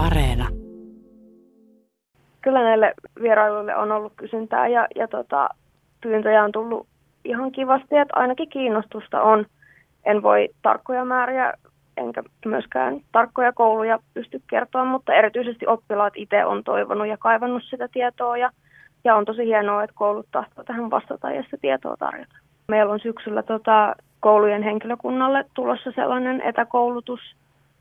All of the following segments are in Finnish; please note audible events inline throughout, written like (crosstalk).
Areena. Kyllä näille vierailuille on ollut kysyntää ja, ja tota, pyyntöjä on tullut ihan kivasti, että ainakin kiinnostusta on. En voi tarkkoja määriä enkä myöskään tarkkoja kouluja pysty kertoa, mutta erityisesti oppilaat itse on toivonut ja kaivannut sitä tietoa ja, ja on tosi hienoa, että koulut tahtoo tähän vastata ja sitä tietoa tarjota. Meillä on syksyllä tota, koulujen henkilökunnalle tulossa sellainen etäkoulutus,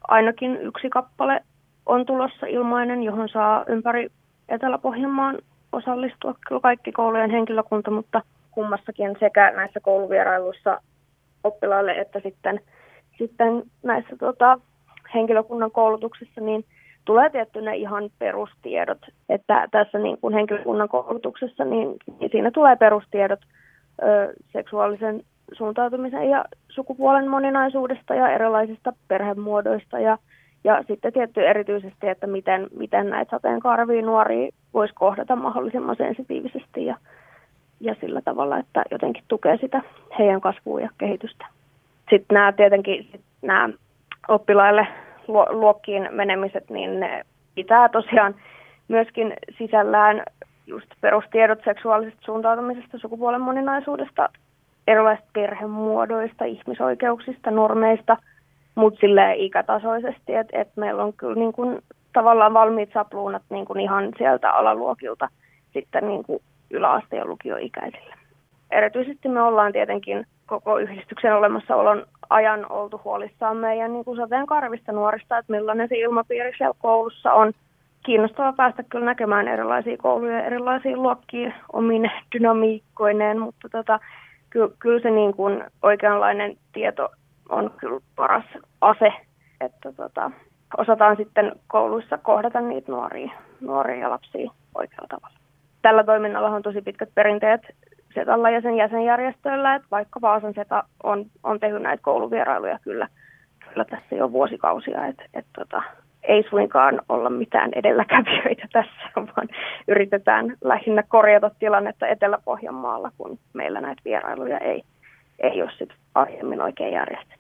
ainakin yksi kappale on tulossa ilmainen, johon saa ympäri Etelä-Pohjanmaan osallistua kyllä kaikki koulujen henkilökunta, mutta kummassakin sekä näissä kouluvierailuissa oppilaille että sitten, sitten näissä tota, henkilökunnan koulutuksissa, niin tulee tietty ne ihan perustiedot, että tässä niin kuin henkilökunnan koulutuksessa, niin, niin siinä tulee perustiedot ö, seksuaalisen suuntautumisen ja sukupuolen moninaisuudesta ja erilaisista perhemuodoista ja, ja sitten tietty erityisesti, että miten, miten näitä sateenkaarvia nuoria voisi kohdata mahdollisimman sensitiivisesti ja, ja sillä tavalla, että jotenkin tukee sitä heidän kasvua ja kehitystä. Sitten nämä tietenkin sit nämä oppilaille luokkiin menemiset, niin ne pitää tosiaan myöskin sisällään just perustiedot seksuaalisesta suuntautumisesta, sukupuolen moninaisuudesta, erilaisista perhemuodoista, ihmisoikeuksista, normeista, mutta ikätasoisesti, että et meillä on kyllä niin kun, tavallaan valmiit sapluunat niin kun ihan sieltä alaluokilta sitten niin kun yläaste- ja lukioikäisille. Erityisesti me ollaan tietenkin koko yhdistyksen olemassaolon ajan oltu huolissaan meidän niin sateenkarvista nuorista, että millainen se ilmapiiri siellä koulussa on. Kiinnostavaa päästä kyllä näkemään erilaisia kouluja, erilaisia luokkia omin dynamiikkoineen, mutta tota, kyllä, kyllä se niin kuin oikeanlainen tieto on kyllä paras ase, että tota, osataan sitten kouluissa kohdata niitä nuoria, nuoria ja lapsia oikealla tavalla. Tällä toiminnalla on tosi pitkät perinteet Setalla ja sen jäsenjärjestöillä, että vaikka Vaasan Seta on, on tehnyt näitä kouluvierailuja kyllä, kyllä tässä jo vuosikausia, että, että tota, ei suinkaan olla mitään edelläkävijöitä (laughs) tässä, vaan yritetään lähinnä korjata tilannetta Etelä-Pohjanmaalla, kun meillä näitä vierailuja ei, ei ole sit aiemmin oikein järjestetty.